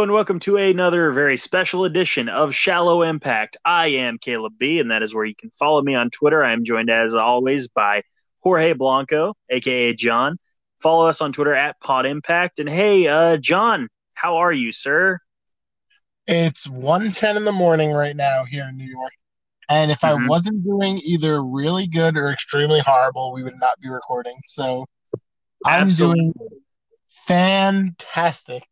Hello and welcome to another very special edition of Shallow Impact. I am Caleb B, and that is where you can follow me on Twitter. I am joined as always by Jorge Blanco, aka John. Follow us on Twitter at Pod Impact. And hey, uh, John, how are you, sir? It's 1.10 in the morning right now here in New York. And if Mhm. I wasn't doing either really good or extremely horrible, we would not be recording. So I'm Absolutely. doing fantastic.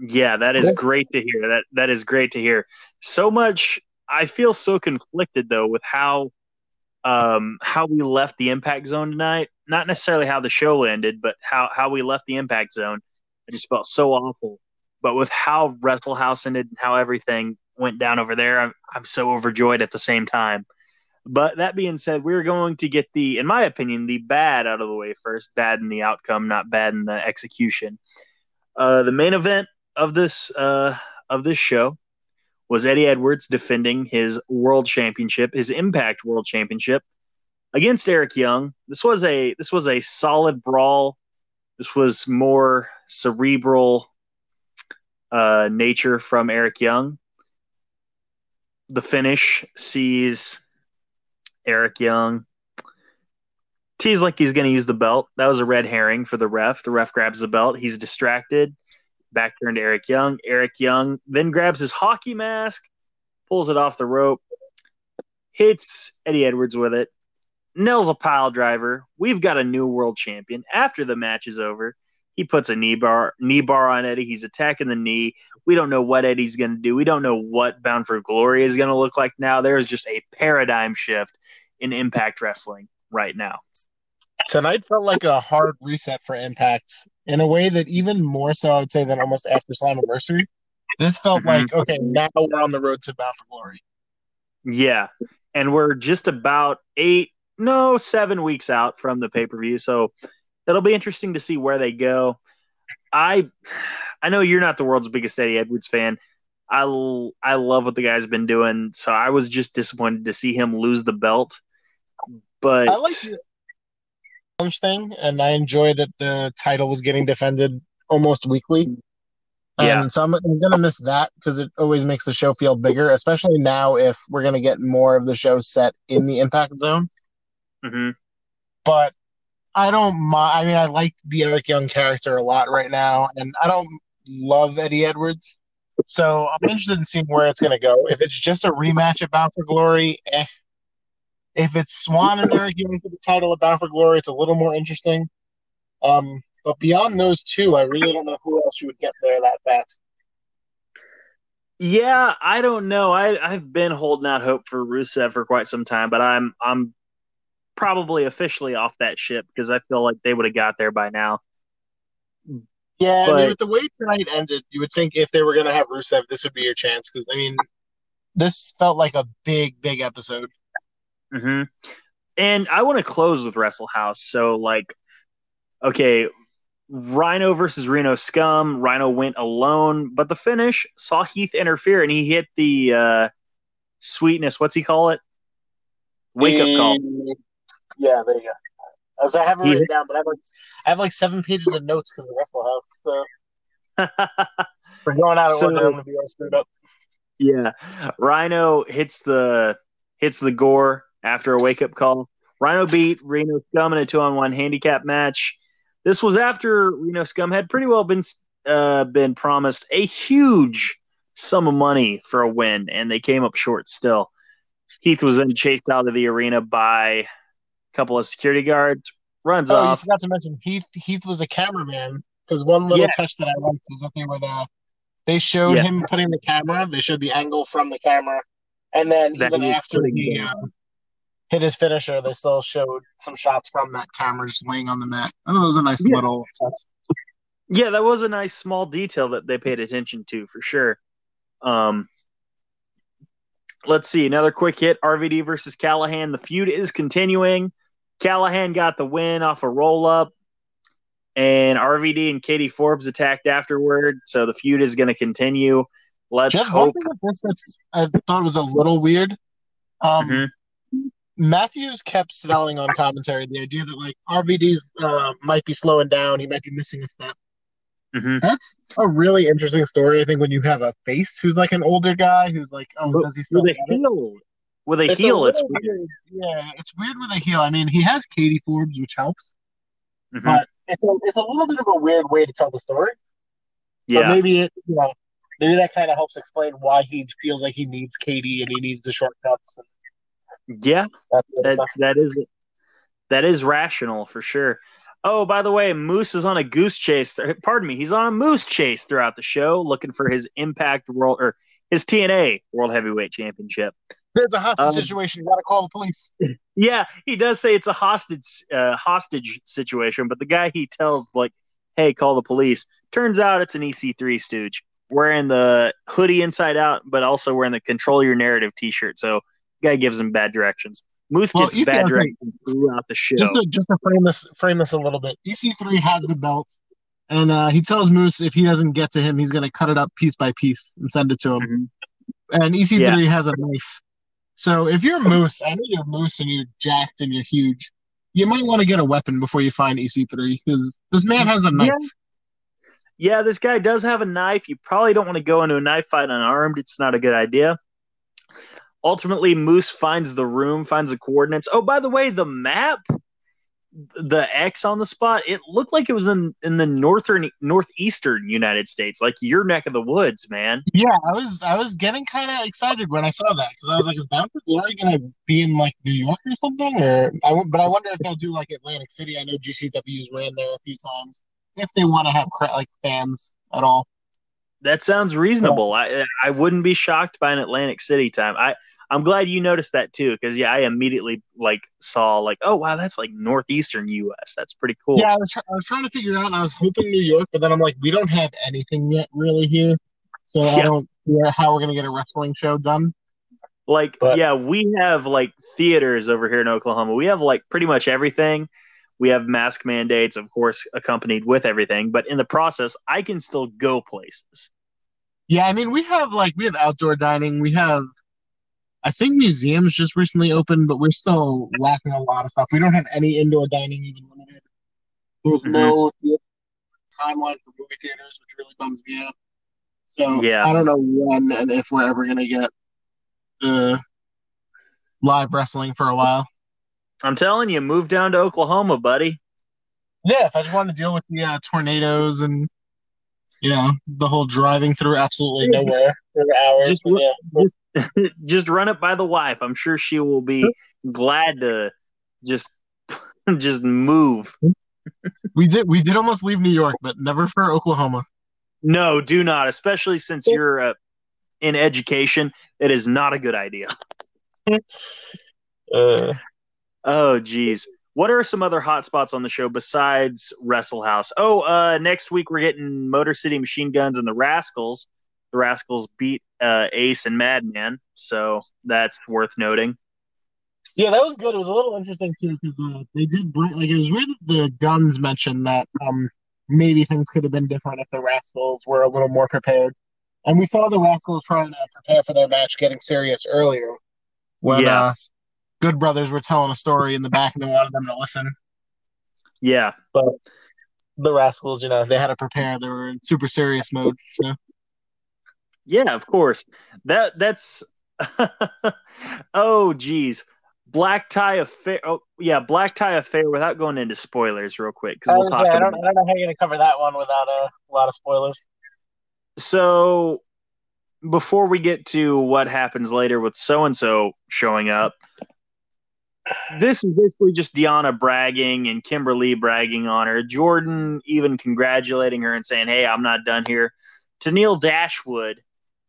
Yeah, that is great to hear. That that is great to hear. So much. I feel so conflicted though with how um how we left the impact zone tonight. Not necessarily how the show ended, but how how we left the impact zone. I just felt so awful. But with how Wrestle House ended and how everything went down over there, I'm I'm so overjoyed at the same time. But that being said, we're going to get the, in my opinion, the bad out of the way first. Bad in the outcome, not bad in the execution. Uh, the main event of this uh, of this show was Eddie Edwards defending his world championship, his Impact World Championship, against Eric Young. This was a this was a solid brawl. This was more cerebral uh, nature from Eric Young. The finish sees Eric Young tease like he's going to use the belt. That was a red herring for the ref. The ref grabs the belt. He's distracted. Back turn to Eric Young. Eric Young then grabs his hockey mask, pulls it off the rope, hits Eddie Edwards with it, nails a pile driver. We've got a new world champion. After the match is over, he puts a knee bar knee bar on Eddie. He's attacking the knee. We don't know what Eddie's going to do. We don't know what Bound for Glory is going to look like now. There is just a paradigm shift in Impact Wrestling right now. Tonight felt like a hard reset for Impact in a way that even more so, I would say, than almost after Slammiversary. This felt Mhm. like, okay, now we're on the road to Bound for Glory. Yeah. And we're just about eight, no, seven weeks out from the pay per view. So it'll be interesting to see where they go. I I know you're not the world's biggest Eddie Edwards fan. I, l- I love what the guy's been doing. So I was just disappointed to see him lose the belt. But I like thing, and I enjoy that the title was getting defended almost weekly. Yeah. And so I'm, I'm gonna miss that because it always makes the show feel bigger, especially now if we're gonna get more of the show set in the impact zone. Mhm. But I don't mind. I mean, I like the Eric Young character a lot right now, and I don't love Eddie Edwards. So I'm interested in seeing where it's gonna go. If it's just a rematch at Bound for Glory, eh. If it's Swann and Eric Young for the title of Bound for Glory, it's a little more interesting. Um, but beyond those two, I really don't know who else you would get there that fast. Yeah, I don't know. I I've been holding out hope for Rusev for quite some time, but I'm I'm probably officially off that ship because I feel like they would have got there by now. Yeah, I mean, with the way tonight ended, you would think if they were going to have Rusev, this would be your chance. Because I mean, this felt like a big, big episode. Hmm And I want to close with Wrestle House. So like, okay, Rhino versus Reno Scum. Rhino went alone, but the finish saw Heath interfere and he hit the uh, sweetness. What's he call it? Wake up call. Mm, Yeah, there you go. As I haven't He- written down, but I have like I have like seven pages of notes because of Wrestle House. So we're going out of So- order. I'm gonna be all screwed up. Yeah, Rhino hits the hits the gore after a wake up call. Rhino beat Reno Scum in a two on one handicap match. This was after Reno Scum had pretty well been uh, been promised a huge sum of money for a win, and they came up short still. Keith was then chased out of the arena by a couple of security guards. Runs Oh, you off. forgot to mention Heath. Heath was a cameraman because one little Yeah. touch that I liked was that they would uh, they showed Yeah. him putting the camera. They showed the angle from the camera, and then That even after putting he down. uh, hit his finisher, they still showed some shots from that camera just laying on the mat. I thought it was a nice Yeah. little. Yeah, that was a nice small detail that they paid attention to for sure. Um, let's see another quick hit: RVD versus Callihan. The feud is continuing. Callihan got the win off a roll up, and RVD and Katie Forbes attacked afterward. So the feud is going to continue. Let's one hope. thing with this that's I thought was a little weird. Um, Mhm. Mathews kept selling on commentary the idea that like RVD uh, might be slowing down, he might be missing a step. hmm That's a really interesting story. I think when you have a face who's like an older guy who's like, oh, does he still With a heel, with a It's a heel, it's weird. weird. Yeah, it's weird with a heel. I mean, he has Katie Forbes, which helps, Mhm. but it's a it's a little bit of a weird way to tell the story. But yeah, maybe it, you know, maybe that kind of helps explain why he feels like he needs Katie and he needs the shortcuts and yeah. that sort of That stuff. that is that is rational for sure. Oh, by the way, Moose is on a goose chase. Pardon me, he's on a moose chase throughout the show, looking for his Impact World or his TNA World Heavyweight Championship. There's a hostage Um, situation. You got to call the police. Yeah, he does say it's a hostage uh, hostage situation, but the guy he tells like, "Hey, call the police." Turns out it's an EC3 stooge wearing the hoodie inside out, but also wearing the "Control Your Narrative" T-shirt. So, guy gives him bad directions. Moose Well, gets bad EC3 directions throughout the show. Just to just to frame this frame this a little bit. EC3 has the belt, and uh, he tells Moose if he doesn't get to him, he's gonna cut it up piece by piece and send it to him. Mhm. And EC3 Yeah. has a knife. So if you're Moose, I know you're Moose and you're jacked and you're huge. You might want to get a weapon before you find EC3 because this man has a knife. Yeah. Yeah, this guy does have a knife. You probably don't want to go into a knife fight unarmed. It's not a good idea. Ultimately, Moose finds the room, finds the coordinates. Oh, by the way, the map, the X on the spot, it looked like it was in in the northern northeastern United States, like your neck of the woods, man. Yeah, I was I was getting kind of excited when I saw that because I was like, is Bound for gonna be in like New York or something? Or I but I wonder if they'll do like Atlantic City. I know GCW's ran there a few times. If they want to have like fans at all. That sounds reasonable. I I wouldn't be shocked by an Atlantic City time. I I'm glad you noticed that too, because yeah, I immediately like saw like, oh wow, that's like northeastern U.S. That's pretty cool. Yeah, I was I was trying to figure it out, and I was hoping New York, but then I'm like, we don't have anything yet really here, so I don't see how we're gonna get a wrestling show done. Like, But- yeah, we have like theaters over here in Oklahoma. We have like pretty much everything. We have mask mandates, of course, accompanied with everything. But in the process, I can still go places. Yeah, I mean, we have like we have outdoor dining. We have, I think museums just recently opened, but we're still lacking a lot of stuff. We don't have any indoor dining, even limited. There's Mhm. no timeline for movie theaters, which really bums me out. So Yeah. I don't know when and if we're ever gonna get the live wrestling for a while. I'm telling you, move down to Oklahoma, buddy. Yeah, if I just want to deal with the uh, tornadoes and you know the whole driving through absolutely nowhere for hours. Just yeah. just run it by the wife. I'm sure she will be glad to just just move. We did we did almost leave New York, but never for Oklahoma. No, do not, especially since you're uh, in education. It is not a good idea. Uh, Oh, geez. What are some other hot spots on the show besides Wrestle House? Oh, uh, next week we're getting Motor City Machine Guns and the Rascalz. The Rascalz beat uh, Ace and Madman, so that's worth noting. yeah, that was good. It was a little interesting too because uh, they did bring like it was weird that the guns mentioned that um maybe things could have been different if the Rascalz were a little more prepared. And we saw the Rascalz trying to prepare for their match, getting serious earlier when Yeah. uh, Good Brothers were telling a story in the back and they wanted them to listen. Yeah, But The Rascalz, you know, they had to prepare. They were in super serious mode. So yeah, of course. That that's. oh, geez. Black tie affair. Oh, yeah, black tie affair. Without going into spoilers, real quick, because we'll talk. I about don't, I don't know how you're gonna cover that one without a lot of spoilers. so before we get to what happens later with so and so showing up, this is basically just Deonna bragging and Kimber Lee bragging on her. Jordynne even congratulating her and saying, "Hey, I'm not done here." Tenille Dashwood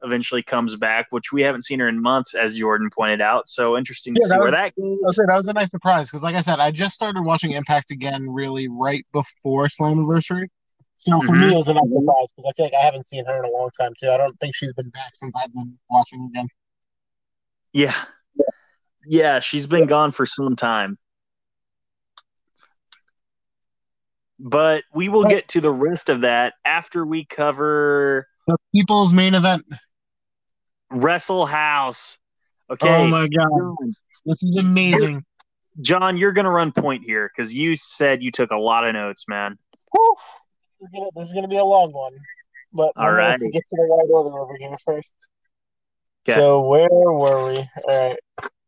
eventually comes back, which we haven't seen her in months, as Jordynne pointed out. So interesting to Yeah, see that where was- that goes. I'll say that was a nice surprise because, like I said, I just started watching Impact again, really right before Slammiversary. So for me, mm-hmm. it was a nice surprise because I feel like I haven't seen her in a long time too. I don't think she's been back since I've been watching again. Yeah, yeah, she's been gone for some time. But we will get to the rest of that after we cover The people's main event. Wrestle House. Oh okay. Oh my god, this is amazing. John, you're going to run point here because you said you took a lot of notes, man. Whew. this is gonna be a long one, but all right, gonna get to the right order over here first. 'Kay. So where were we? All right,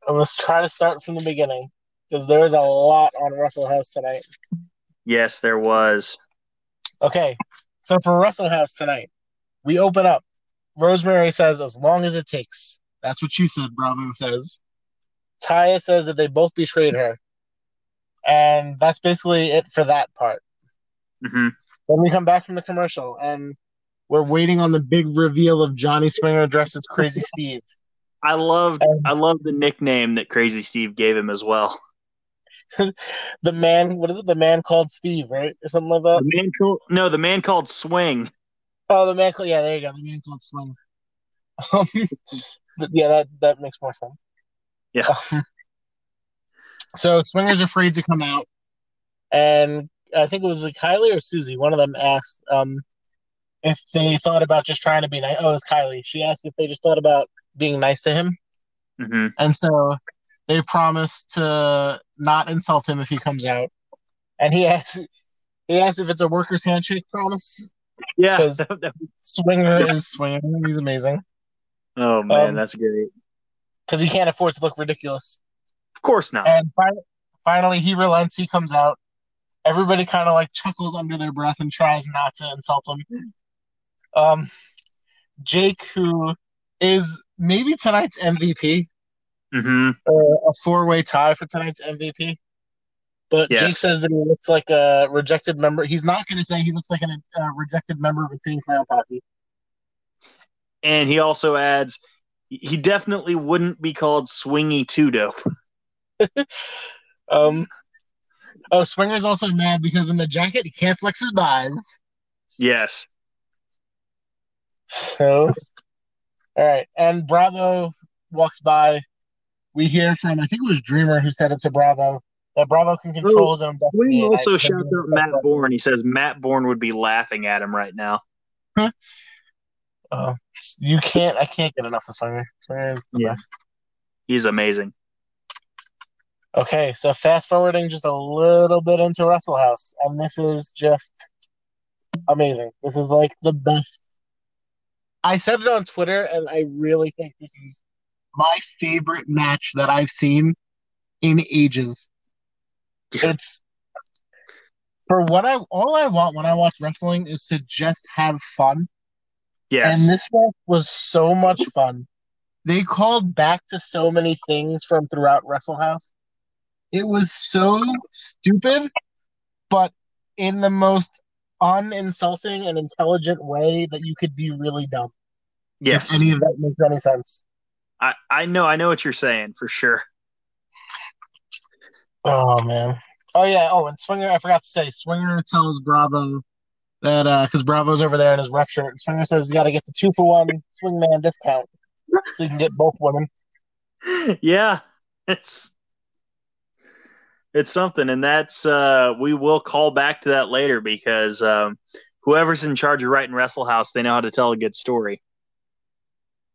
I'm gonna try to start from the beginning because there's a lot on Wrestle House tonight. Yes, there was. Okay, so for Wrestle House tonight, we open up. Rosemary says, "As long as it takes." That's what she said. Bravo says. Taya says that they both betrayed her, and that's basically it for that part. hmm Then we come back from the commercial, and we're waiting on the big reveal of Johnny Swinger dressed as Crazy Steve. I loved Um, I loved the nickname that Crazy Steve gave him as well. The man, what is it? The man called Steve, right, or something like that. The man called no, the man called Swing. Oh, the man called yeah, there you go. The man called Swing. Um, yeah, that that makes more sense. Yeah. Um, so Swinger's are afraid to come out, and I think it was like Kylie or Susie. One of them asked um, if they thought about just trying to be nice. Oh, it was Kylie. She asked if they just thought about being nice to him, hmm and so they promise to not insult him if he comes out. And he asks, he asked if it's a workers' handshake promise. Yeah, because Swinger is Swinger. He's amazing oh man, Um, that's great. because he can't afford to look ridiculous. Of course not. And fi- finally, he relents. He comes out. Everybody kind of like chuckles under their breath and tries not to insult him. Um, Jake, who is maybe tonight's MVP, hmm uh, a four-way tie for tonight's MVP. But Yes. Jake says that he looks like a rejected member. He's not going to say he looks like an, a rejected member of a Teen Clown Posse. And he also adds he definitely wouldn't be called Swingy Tudo. Um, oh, Swinger's also mad because in the jacket he can't flex his thighs. Yes. So, all right, and Bravo walks by. We hear from I think it was Dreamer who said it to Bravo that Bravo can oh, control his own destiny. And also shouts out Matt Borne. He says Matt Borne would be laughing at him right now. Oh, you can't. I can't get enough of Swinger. Swinger is the Yeah. best. He's amazing. Okay, so fast forwarding just a little bit into Wrestle House, and this is just amazing. This is like the best. I said it on Twitter, and I really think this is my favorite match that I've seen in ages. It's for what I all I want when I watch wrestling is to just have fun. Yes. And this one was so much fun. They called back to so many things from throughout Wrestle House. It was so stupid, but in the most uninsulting and intelligent way that you could be really dumb. yes. If any of that makes any sense. I, I know I know what you're saying for sure. Oh man. Oh yeah. Oh, and Swinger. I forgot to say. Swinger tells Bravo that uh, because Bravo's over there in his ref shirt, Swinger says he's got to get the two for one Swingman discount so he can get both women. yeah. It's it's something and that's uh we will call back to that later because um whoever's in charge of writing Wrestle House, they know how to tell a good story.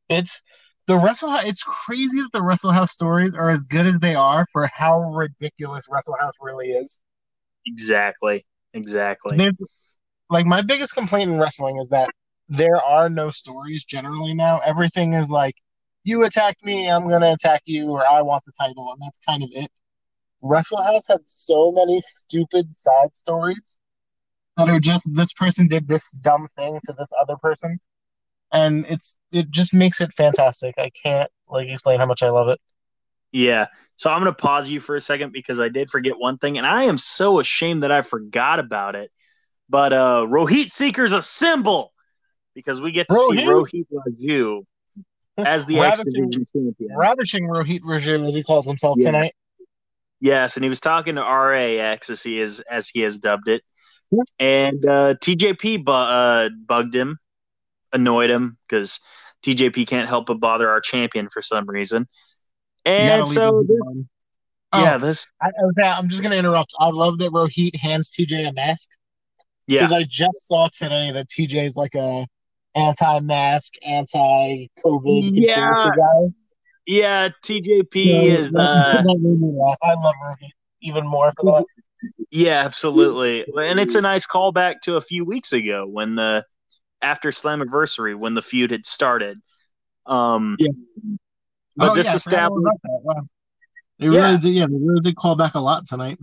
It's the Wrestle. House. It's crazy that the Wrestle House stories are as good as they are for how ridiculous Wrestle House really is. Exactly. Exactly. There's like my biggest complaint in wrestling is that there are no stories generally now. Everything is like you attacked me, I'm gonna attack you, or I want the title, and that's kind of it. Wrestle House had so many stupid side stories that are just this person did this dumb thing to this other person, and it's it just makes it fantastic. I can't like explain how much I love it. Yeah. So I'm going to pause you for a second because I did forget one thing, and I am so ashamed that I forgot about it. But uh, Rohit Seeker's a symbol because we get to see Rohit? Rohit Raju as the X Ravishing- Division champion. Ravishing Rohit Raju, as he calls himself Yeah. tonight. Yes, and he was talking to RAX as he is as he has dubbed it, and uh, TJP bu- uh, bugged him, annoyed him because TJP can't help but bother our champion for some reason. And so. Oh, yeah, this, I, I'm just gonna interrupt. I love that Rohit hands TJ a mask yeah, because I just saw today that TJ is like a anti-mask, anti-COVID Yeah. conspiracy guy. Yeah. TJP So, is uh, that made me laugh. I love even more for that. Yeah, absolutely. And it's a nice callback to a few weeks ago when the after Slam Slammiversary when the feud had started. Um, Yeah. but Oh, this yeah, established. Wow. They Yeah. really did. Yeah, they really did call back a lot tonight.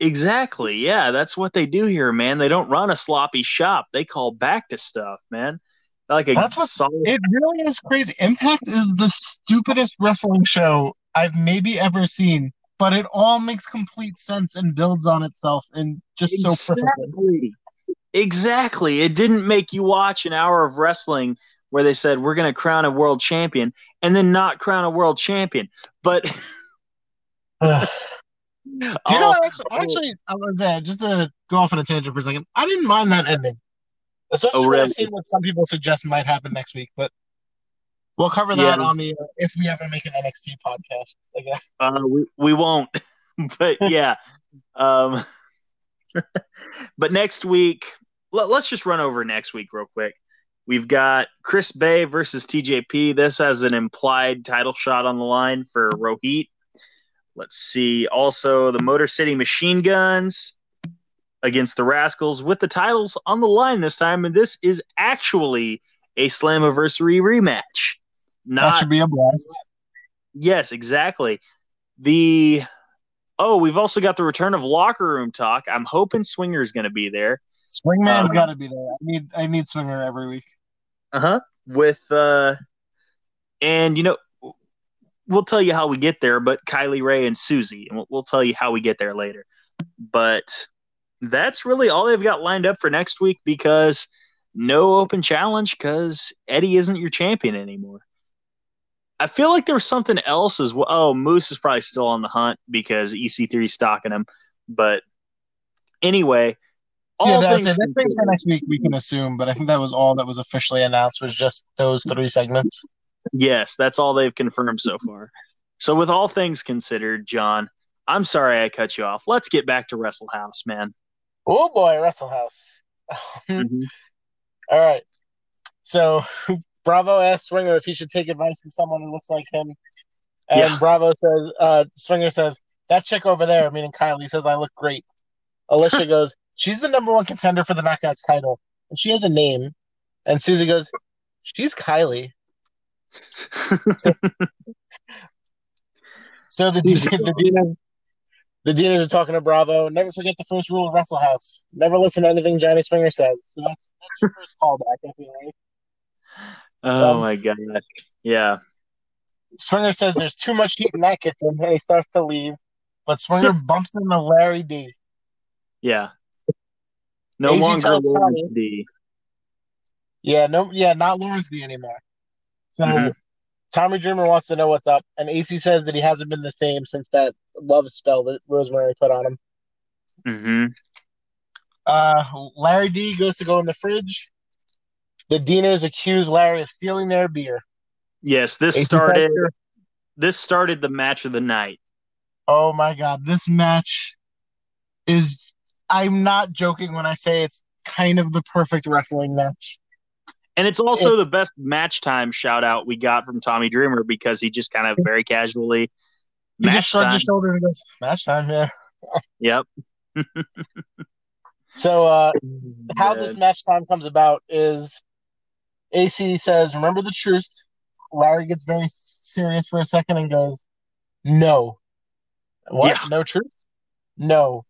exactly. Yeah, that's what they do here, man. They don't run a sloppy shop. They call back to stuff, man. Like a That's what, solid. It really is crazy. Impact is the stupidest wrestling show I've maybe ever seen, but it all makes complete sense and builds on itself and just so perfectly. Exactly. Exactly. It didn't make you watch an hour of wrestling where they said we're going to crown a world champion and then not crown a world champion. But. Do you know, Oh, actually, actually, I was uh, just to go off on a tangent for a second. I didn't mind that ending, especially Oh, really? I've seen what some people suggest might happen next week. But we'll cover that Yeah. on the uh, if we ever make an NXT podcast. I guess. Uh, we we won't, but yeah. Um, but next week, let, us just run over next week real quick. We've got Chris Bey versus TJP. This has an implied title shot on the line for Rohit. Let's see. Also, the Motor City Machine Guns against the Rascalz with the titles on the line this time, and this is actually a Slammiversary rematch. that Not should be a blast. Yes, exactly. The oh, we've also got the return of locker room talk. I'm hoping Swinger's going to be there. Swingman's Um, got to be there. I need I need Swinger every week. Uh huh. With uh, and you know, we'll tell you how we get there. But Kylie Rae and Susie, and we'll, we'll tell you how we get there later. But that's really all they've got lined up for next week because no open challenge because Eddie isn't your champion anymore. I feel like there was something else as well. Oh, Moose is probably still on the hunt because EC3 is stalking him. But anyway, all yeah, that's things it. That's things for next week we can assume, but I think that was all that was officially announced was just those three segments. Yes, that's all they've confirmed so far. So, with all things considered, John, I'm sorry I cut you off. Let's get back to Wrestle House, man. Oh boy, Wrestle House. Mhm. All right. So Bravo asks Swinger if he should take advice from someone who looks like him. And Yeah. Bravo says, uh, Swinger says, that chick over there, meaning Kylie, says I look great. Alisha goes, she's the number one contender for the Knockouts title. And she has a name. And Susie goes, she's Kylie. So the, Susie. the Deaners, the Deaners are talking to Bravo. Never forget the first rule of Wrestle House. Never listen to anything Johnny Swinger says. So that's that's your first callback, I feel like. oh Um, my god. Yeah. Swinger says there's too much heat in that kitchen, and he starts to leave. But Swinger bumps into Larry D. Yeah. No AZ longer Lawrence Tommy- D. Yeah, no, yeah, not Lawrence D anymore. So Mhm. Tommy Dreamer wants to know what's up, and AC says that he hasn't been the same since that love spell that Rosemary put on him. hmm Uh, Larry D goes to go in the fridge. The Deaners accuse Larry of stealing their beer. Yes, this AC started. says This started the match of the night. Oh my god, this match is. I'm not joking when I say it's kind of the perfect wrestling match. And it's also the best match time shout out we got from Tommy Dreamer because he just kind of very casually He match just shrugs time. his shoulders and goes, "Match time, yeah." Yep. So, uh, how Dead. this match time comes about is AC says, "Remember the truth." Larry gets very serious for a second and goes, "No, what? Yeah. No truth? No."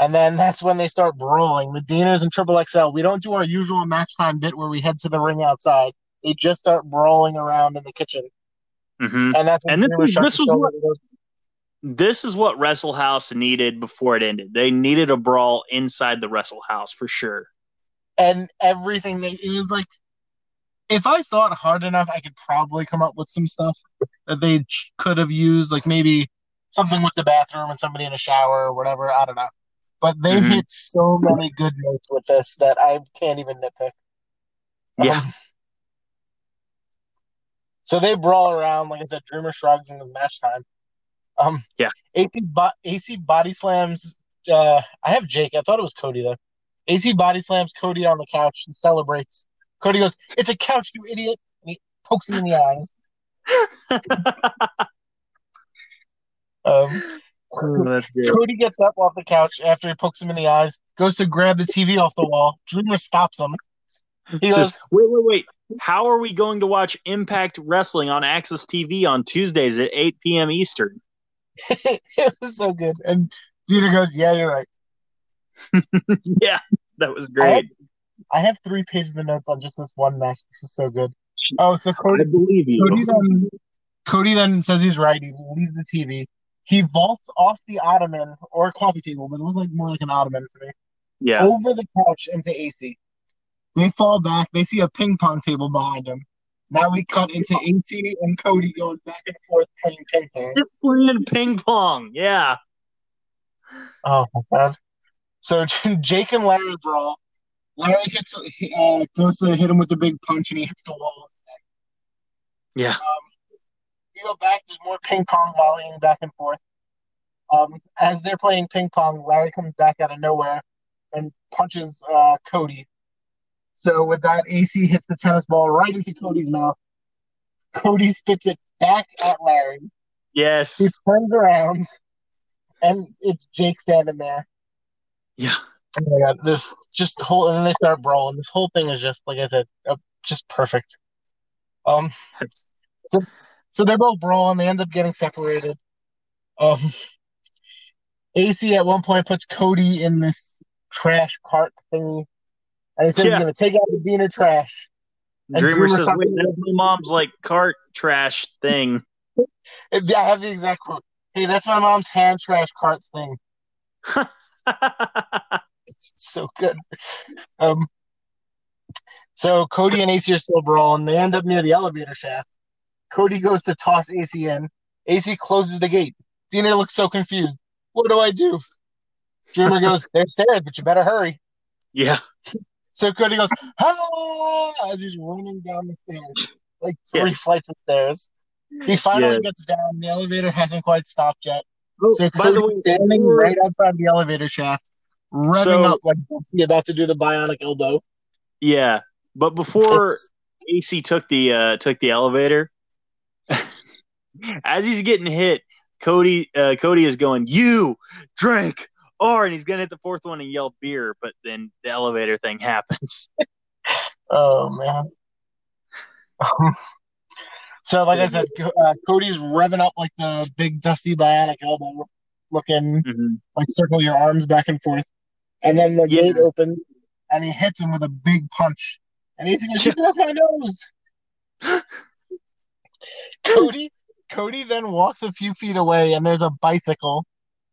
And then that's when they start brawling. The Deaners and Triple XL. We don't do our usual match time bit where we head to the ring outside. They just start brawling around in the kitchen, Mhm. and that's when And this Dreamer was- shrugs this was shoulders and goes, This is what Wrestle House needed before it ended. They needed a brawl inside the Wrestle House for sure. and everything they it was like if I thought hard enough, I could probably come up with some stuff that they could have used, like maybe something with the bathroom and somebody in a shower or whatever. I don't know, but they Mhm. hit so many good notes with this that I can't even nitpick. Yeah. Um, so they brawl around, like I said, Dreamer shrugs and the match time. Um, Yeah. AC bo- AC body slams. Uh, I have Jake. I thought it was Cody though. AC body slams Cody on the couch and celebrates. Cody goes, "It's a couch, you idiot!" And he pokes him in the eyes. Um, Oh. Cody gets up off the couch after he pokes him in the eyes, goes to grab the TV off the wall. Dreamer stops him. He goes, Just wait, wait, wait. How are we going to watch Impact Wrestling on AXS TV on Tuesdays at 8 p.m. Eastern? it was so good. And Dieter goes, Yeah, you're right. yeah, that was great. I have three pages of notes on just this one match. This is so good. Oh, so I Cody, believe you. Cody then Cody then says he's right. He leaves the TV. He vaults off the ottoman or coffee table, but it looks like more like an ottoman to me. Yeah. Over the couch into AC. They fall back. They see a ping pong table behind them. Now we cut into AC and Cody going back and forth playing ping pong. Just playing ping pong. Yeah. Oh my god! So Jake and Larry brawl. Larry hits, uh, goes to hit him with the big punch, and he hits the wall instead. Yeah. Um, we go back. There's more ping pong volleying back and forth. Um, as they're playing ping pong, Larry comes back out of nowhere and punches uh, Cody. So with that, AC hits the tennis ball right into Cody's mouth. Cody spits it back at Larry. Yes. He turns around, and it's Jake standing there. Yeah. Oh my god, this just whole, and then they start brawling. This whole thing is just, like I said, uh, just perfect. Um, so, so they're both brawling. They end up getting separated. Um, AC at one point puts Cody in this trash cart thingy, and he says Yeah. he's gonna take out the bean of trash. And Dreamer Dreamer says, wait, that's my mom's like cart trash thing. I have the exact quote. Hey, that's my mom's hand trash cart thing. It's so good. Um, so Cody and AC are still brawling. They end up near the elevator shaft. Cody goes to toss AC in. AC closes the gate. Dina looks so confused. What do I do? Dreamer goes, There's stairs, but you better hurry. yeah. So Cody goes, ah! as he's running down the stairs, like three Yeah. flights of stairs. He finally Yeah. gets down. The elevator hasn't quite stopped yet. Oh, So by the way, Cody's standing right outside the elevator shaft, revving So- up like Dusty about to do the bionic elbow. yeah, but before It's- AC took the uh, took the elevator, as he's getting hit, Cody uh, Cody is going, "You drink." Or and he's gonna hit the fourth one and yell beer, but then the elevator thing happens. Oh man. so, like I said, uh, Cody's revving up like the big dusty bionic elbow, looking Mhm. like circle your arms back and forth, and then the Yeah. gate opens and he hits him with a big punch, and he's gonna shoot my nose. Cody, Cody then walks a few feet away, and there's a bicycle.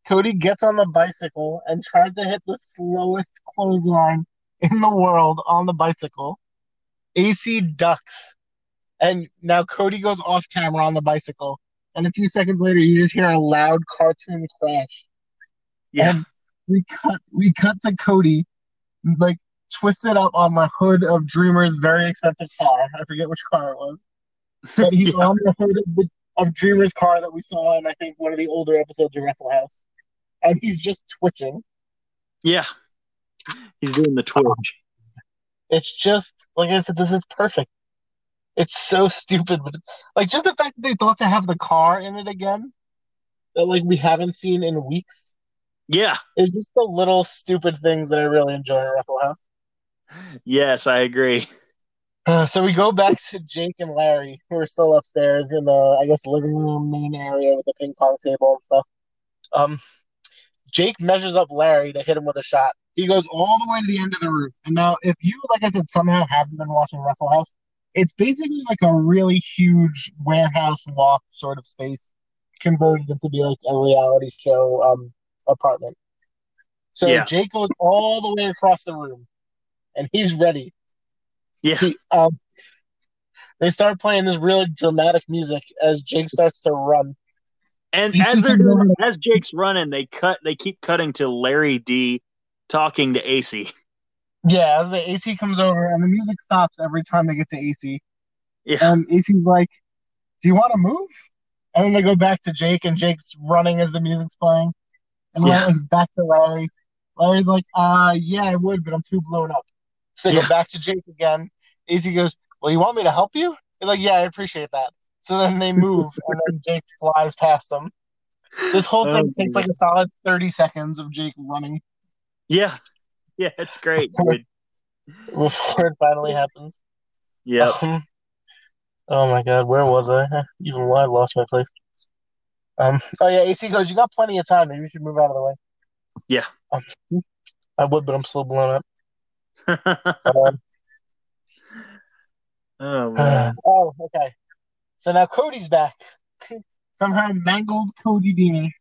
Cody gets on the bicycle and tries to hit the slowest clothesline in the world on the bicycle. AC ducks, and now Cody goes off camera on the bicycle. And a few seconds later, you just hear a loud cartoon crash. Yeah, And we cut we cut to Cody like twisted up on the hood of Dreamer's very expensive car. I forget which car it was. But he's Yeah. on the hood of, the, of Dreamer's car that we saw in I think one of the older episodes of Wrestle House. And he's just twitching. yeah. He's doing the twitch. It's just like I said, this is perfect. It's so stupid, but like just the fact that they thought to have the car in it again, that like we haven't seen in weeks. Yeah. It's just the little stupid things that I really enjoy in Wrestle House. Yes, I agree. Uh, so we go back to Jake and Larry, who are still upstairs in the, I guess, living room main area with the ping pong table and stuff. Um, Jake measures up Larry to hit him with a shot. He goes all the way to the end of the room. And now, if you, like I said, somehow haven't been watching Wrestle House, it's basically like a really huge warehouse loft sort of space converted into be like a reality show um apartment. So Yeah. Jake goes all the way across the room, and he's ready. Yeah. He, um, they start playing this really dramatic music as Jake starts to run. And as they're doing, as Jake's running, they cut. They keep cutting to Larry D talking to AC. Yeah, as the AC comes over and the music stops every time they get to AC. Yeah. And AC's like, Do you want to move? And then they go back to Jake and Jake's running as the music's playing. And Yeah. Larry, back to Larry. Larry's like, uh yeah, I would, but I'm too blown up. So they Yeah. go back to Jake again. AC goes, Well, you want me to help you? They're like, Yeah, I appreciate that. So then they move and then Jake flies past them. This whole thing Oh, takes like a solid 30 seconds of Jake running Yeah, yeah, it's great, dude. before it finally happens. Yeah. Um, oh my god, where was I? Even why I lost my place. Um, oh yeah, AC goes. you got plenty of time. Maybe you should move out of the way. Yeah. Um, I would, but I'm still blown up. Um, oh man. oh, okay. So now Cody's back. Somehow mangled Cody Dean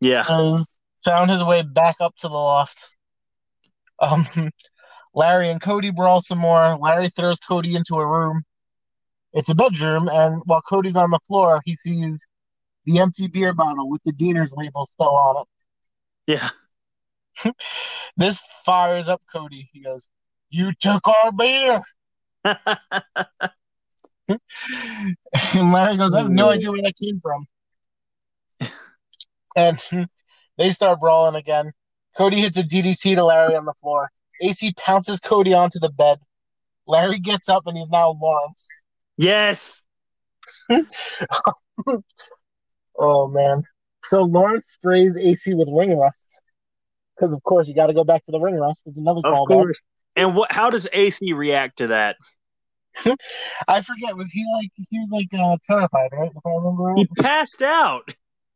Yeah. has found his way back up to the loft. Um, Larry and Cody brawl some more. Larry throws Cody into a room. It's a bedroom, and while Cody's on the floor, he sees the empty beer bottle with the Deaner's label still on it. Yeah. This fires up Cody. He goes, You took our beer. And Larry goes, I have no idea where that came from. And they start brawling again. Cody hits a DDT to Larry on the floor. AC pounces Cody onto the bed. Larry gets up and he's now Lawrence. yes. Oh man. So Lawrence sprays AC with ring rust. Because of course you gotta go back to the ring rust. It's another Of callback. course. And what? How does AC react to that? I forget, was he like he was like uh, terrified, right? If I remember right. He passed out.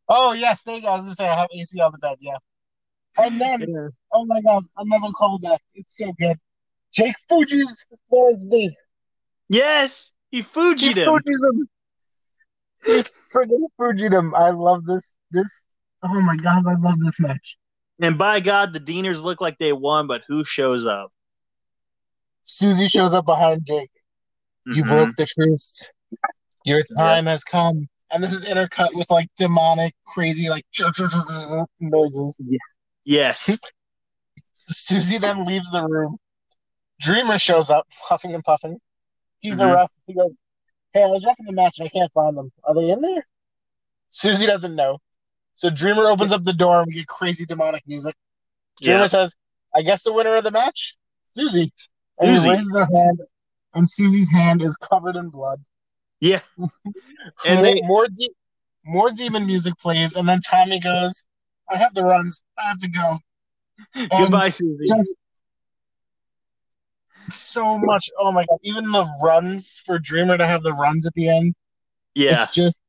Oh yes, there you go. I was gonna say I have AC on the bed, yeah. And then oh my god, another callback. It's so good. Jake Fuji's D. Yes, he He Fuji'd him. Fuji's him. He friggin' Fuji'd him. I love this this oh my god, I love this match. And by God, the Deaners look like they won, but who shows up? Susie shows up behind Jake. You Mhm. broke the truce. Your time has come. And this is intercut with like demonic, crazy, like noises. Yes. Susie then leaves the room. Dreamer shows up, huffing and puffing. He's a Mhm. ref. He goes, Hey, I was refing the match and I can't find them. Are they in there? Susie doesn't know. So Dreamer opens up the door and we get crazy demonic music. Dreamer Yeah. says, I guess the winner of the match? Susie. And Susie. he raises her hand, and Susie's hand is covered in blood. Yeah. And more, they- more, de- more demon music plays, and then Tommy goes, I have the runs. I have to go. And Goodbye, um, Susie. just so much. Oh my god! Even the runs for Dreamer to have the runs at the end. Yeah. It's just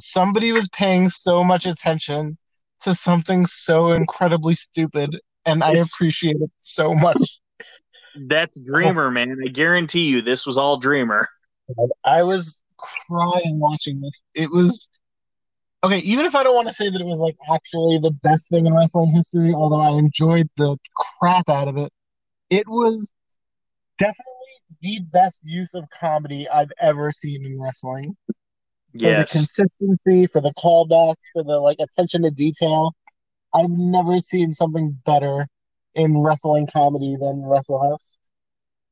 somebody was paying so much attention to something so incredibly stupid, and I appreciate it so much. That's Dreamer, man. I guarantee you this was all Dreamer. I was crying watching this. It was okay. Even if I don't want to say that it was like actually the best thing in wrestling history, although I enjoyed the crap out of it, it was definitely the best use of comedy I've ever seen in wrestling. For Yes. the consistency, for the callbacks, for the like attention to detail. I've never seen something better in wrestling comedy than Wrestle House.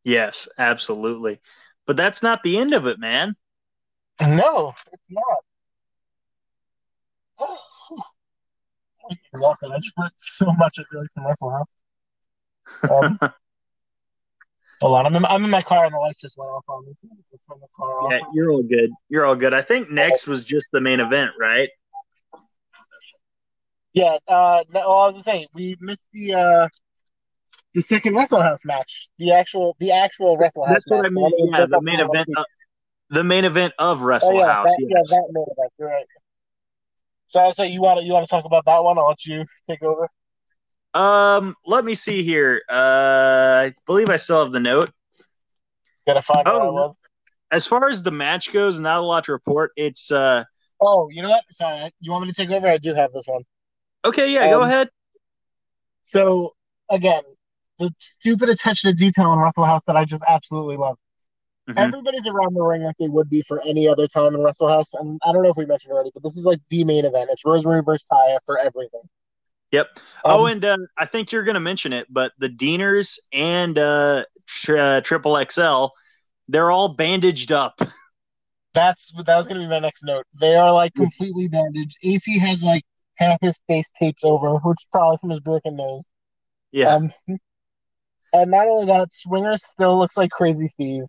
Yes, absolutely. But that's not the end of it, man. No, it's not. Oh, exhausted. I just read so much feel like from Wrestle House. Um, hold on, I'm in, I'm in my car and the lights just went off on me. The car off. Yeah, you're all good. You're all good. I think next was just the main event, right? Yeah, uh, no, well, I was gonna say we missed the uh, the second Wrestle House match, the actual the actual Wrestle House. That's what I mean. one that was Yeah, the main event. Of, the main event of Oh Wrestle yeah, House. that, yeah, that main event. You're right. So I saying, you want to you want to talk about that one? I'll let you take over. Um, let me see here. Uh, I believe I still have the note. Gotta find Oh. As far as the match goes, not a lot to report. It's uh, Oh, you know what? Sorry, you want me to take over? I do have this one. okay. Yeah, go Um, ahead. So again, the stupid attention to detail in Wrestle House that I just absolutely love. Mhm. Everybody's around the ring like they would be for any other time in Wrestle House, and I don't know if we mentioned already, but this is like the main event. It's Rosemary versus Taya for everything. Yep. Um, oh, and uh, I think you're going to mention it, but the Deaners and uh, tri- uh, Triple XL, they're all bandaged up. that's that was gonna be my next note. They are like completely bandaged. AC has like half his face taped over, which is probably from his broken nose. Yeah. Um, and not only that, Swinger still looks like Crazy Steve.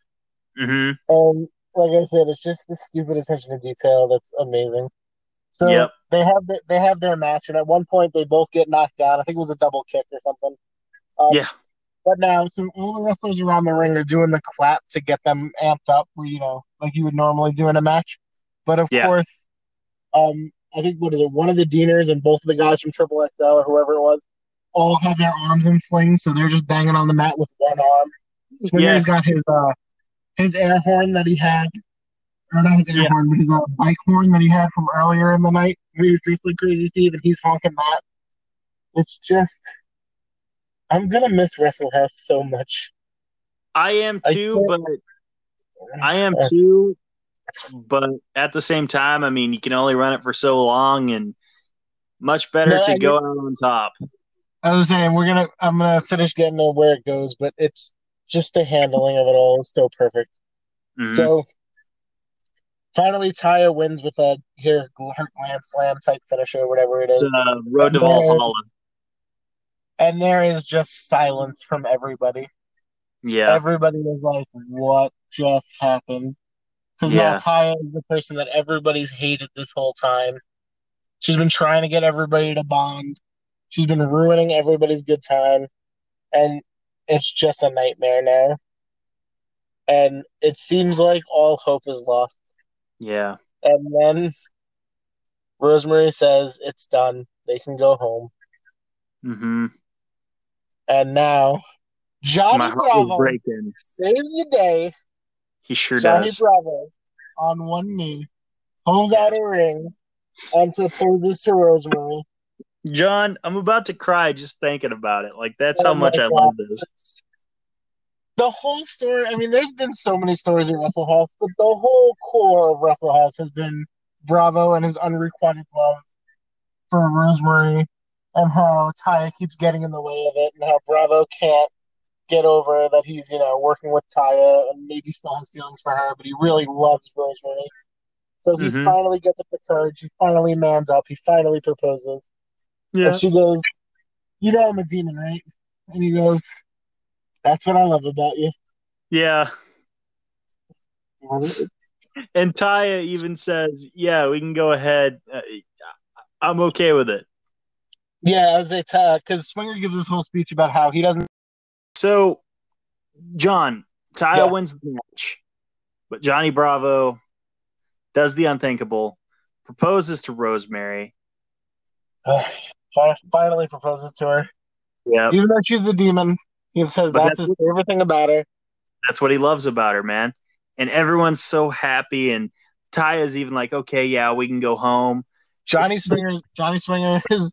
hmm And like I said, it's just the stupid attention to detail that's amazing. So Yep. they have the, they have their match, and at one point they both get knocked down. I think it was a double kick or something. Um, Yeah. But now, so all the wrestlers around the ring are doing the clap to get them amped up, where you know, like you would normally do in a match. But of Yeah. course, um, I think what is it? One of the Deaners and both of the guys from Triple XL or whoever it was, all have their arms in slings, so they're just banging on the mat with one arm. Swinger's Yes. got his uh his air horn that he had, or not his air Yeah. horn, but his uh, bike horn that he had from earlier in the night. He was like Crazy Steve, and he's honking that. It's just, I'm gonna miss Wrestle House so much. I am too, can't- but I am too. But at the same time, I mean, you can only run it for so long, and much better No, to I go out on top. I was saying we're gonna, I'm gonna finish getting to where it goes, but it's just the handling of it all is so perfect. Mhm. So finally, Taya wins with a here her glam slam type finisher, whatever it's is, uh, Road to Valhalla. and there is just silence from everybody. Yeah, Everybody is like, "What just happened?" Because Yeah. now Taya is the person that everybody's hated this whole time. She's been trying to get everybody to bond. She's been ruining everybody's good time, and it's just a nightmare now. And it seems like all hope is lost. yeah, And then Rosemary says it's done. They can go home. Mm-hmm. And now Johnny Bravo breaking. saves the day. He sure Johnny does. Johnny Bravo on one knee pulls out a ring and proposes to Rosemary. John, I'm about to cry just thinking about it. Like that's how Oh my much I love this. The whole story, I mean, there's been so many stories of Wrestle House, but the whole core of Wrestle House has been Bravo and his unrequited love for Rosemary and how Taya keeps getting in the way of it and how Bravo can't get over that he's, you know, working with Taya and maybe still has feelings for her, but he really loves Rosemary. So he Mhm. finally gets up the courage. He finally mans up. He finally proposes. Yeah, And she goes, You know I'm a demon, right? And he goes, That's what I love about you. yeah. And Taya even says, "Yeah, we can go ahead. Uh, I'm okay with it." Yeah, as tell, because Swinger gives this whole speech about how he doesn't. So, John, Taya Yeah. wins the match, but Johnny Bravo does the unthinkable, proposes to Rosemary. finally proposes to her, Yeah, even though she's a demon. He says But that's that's his favorite thing about her. that's what he loves about her, man. And everyone's so happy, and Taya's even like, "Okay, yeah, we can go home." Johnny Swinger, Johnny Swinger is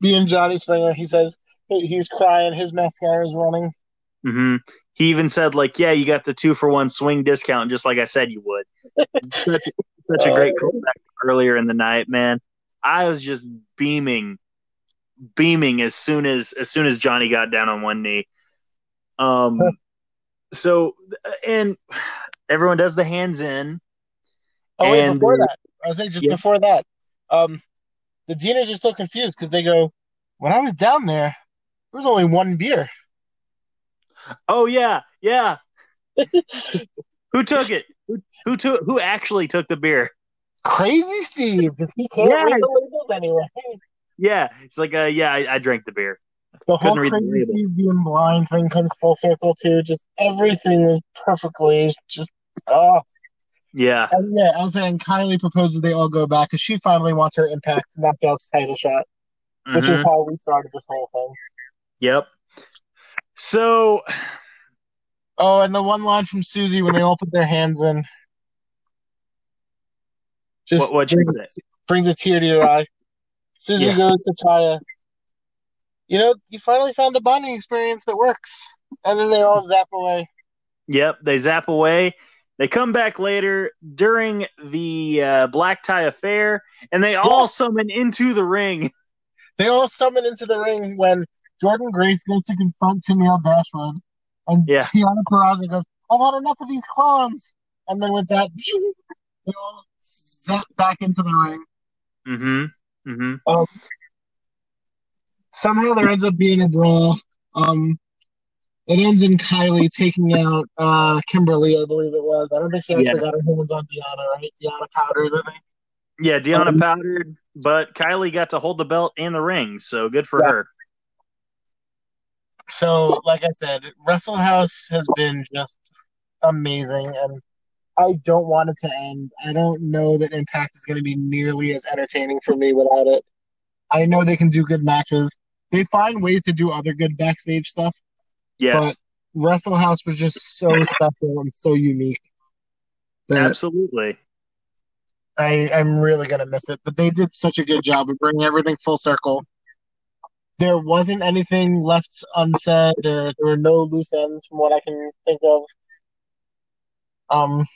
being Johnny Swinger. He says he's crying. His mascara is running. hmm He even said, "Like, yeah, you got the two for one swing discount, just like I said you would." such such a great callback earlier in the night, man. I was just beaming, beaming as soon as as soon as Johnny got down on one knee. Um, so and everyone does the hands in. Oh wait, before that, I was saying just Yeah. before that, um, the Deaners are still confused because they go, "When I was down there, there was only one beer." Oh yeah, yeah. Who took it? Who, who took? Who actually took the beer? Crazy Steve, because he can't Yeah. read the labels anyway. Yeah, it's like, uh, yeah, I, I drank the beer. The whole Couldn't read the Crazy. Steve being blind thing comes full circle too. Just everything was perfectly just oh. Yeah, And yeah, I was saying Kylie proposes they all go back because she finally wants her Impact Knockouts title shot, which is mhm, how we started this whole thing. yep. So Oh, and the one line from Susie when they all put their hands in. Just what brings, brings a tear to your eye. Susie Yeah. goes to Taya. You know, you finally found a bonding experience that works. And then they all zap away. Yep, they zap away. They come back later during the uh, black tie affair, and they all summon into the ring. They all summon into the ring when Jordynne Grace goes to confront Tenille Dashwood. And Yeah. Deonna Purrazzo goes, I've had enough of these clowns. And then with that, they all zap back into the ring. Mm-hmm. Mm-hmm. Um, somehow there ends up being a brawl. Um, it ends in Kylie taking out uh, Kimber Lee, I believe it was. I don't think she actually Yeah. got her hands on Deonna, right? Deonna Powders, I think. Yeah, Deonna Um, powdered. but Kylie got to hold the belt and the ring, so good for yeah. her. So, like I said, Wrestle House has been just amazing, and I don't want it to end. I don't know that Impact is going to be nearly as entertaining for me without it. I know they can do good matches. They find ways to do other good backstage stuff. Yes. But Wrestle House was just so special and so unique. Absolutely. I, I'm really gonna miss it. But they did such a good job of bringing everything full circle. There wasn't anything left unsaid. There, there were no loose ends from what I can think of. Um,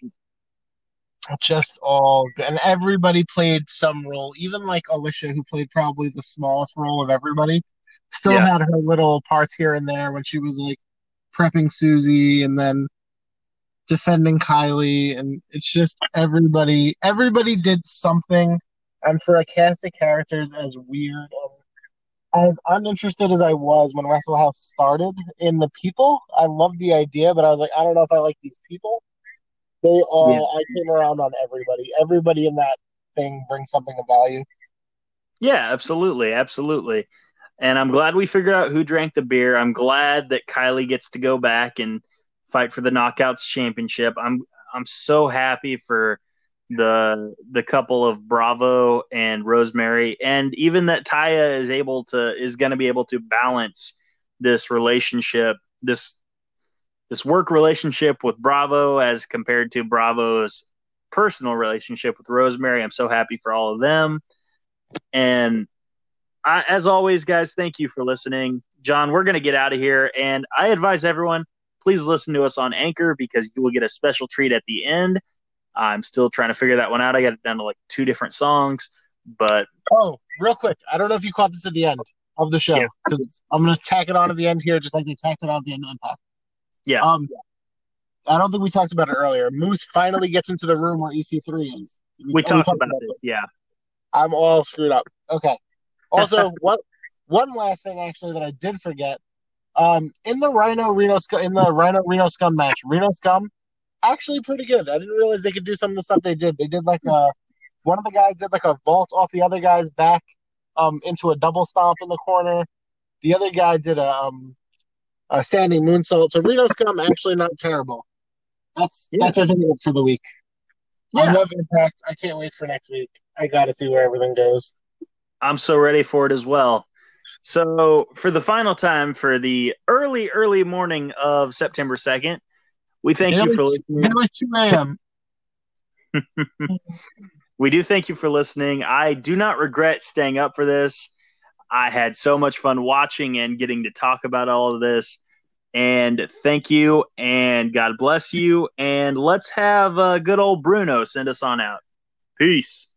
just all and everybody played some role. Even like Alisha, who played probably the smallest role of everybody, still yeah. had her little parts here and there when she was like prepping Susie and then defending Kylie, and it's just everybody. Everybody did something, and for a cast of characters as weird and as uninterested as I was when Wrestle House started in the people, I loved the idea, but I was like, I don't know if I like these people. They all, yeah. I came around on everybody. Everybody in that thing brings something of value. Yeah, absolutely, absolutely. And I'm glad we figured out who drank the beer. I'm glad that Kylie gets to go back and fight for the Knockouts championship. I'm I'm so happy for the the couple of Bravo and Rosemary, and even that Taya is able to is going to be able to balance this relationship, this this work relationship with Bravo as compared to Bravo's personal relationship with Rosemary. I'm so happy for all of them, and I, as always, guys, thank you for listening. John, we're going to get out of here. And I advise everyone, please listen to us on Anchor because you will get a special treat at the end. I'm still trying to figure that one out. I got it down to like two different songs, but oh, real quick, I don't know if you caught this at the end of the show because yeah. I'm going to tack it on at the end here, just like they tacked it on at the end of Impact. Yeah. Um, I don't think we talked about it earlier. Moose finally gets into the room where EC3 is. We, we talked, talked about, about it. it. Yeah. I'm all screwed up. Okay. Also, one one last thing actually that I did forget. Um, in the Rhino Reno in the Rhino Reno Scum match, Reno Scum actually pretty good. I didn't realize they could do some of the stuff they did. They did like a one of the guys did like a vault off the other guy's back um into a double stomp in the corner. The other guy did a um a standing moonsault. So Reno Scum actually not terrible. That's yeah. that's everything for the week. Yeah. I love Impact. I can't wait for next week. I got to see where everything goes. I'm so ready for it as well. So, for the final time for the early, early morning of September 2nd, we thank you for listening. Nearly 2 a.m. we do thank you for listening. I do not regret staying up for this. I had so much fun watching and getting to talk about all of this. And thank you, and God bless you. And let's have uh, good old Bruno send us on out. Peace.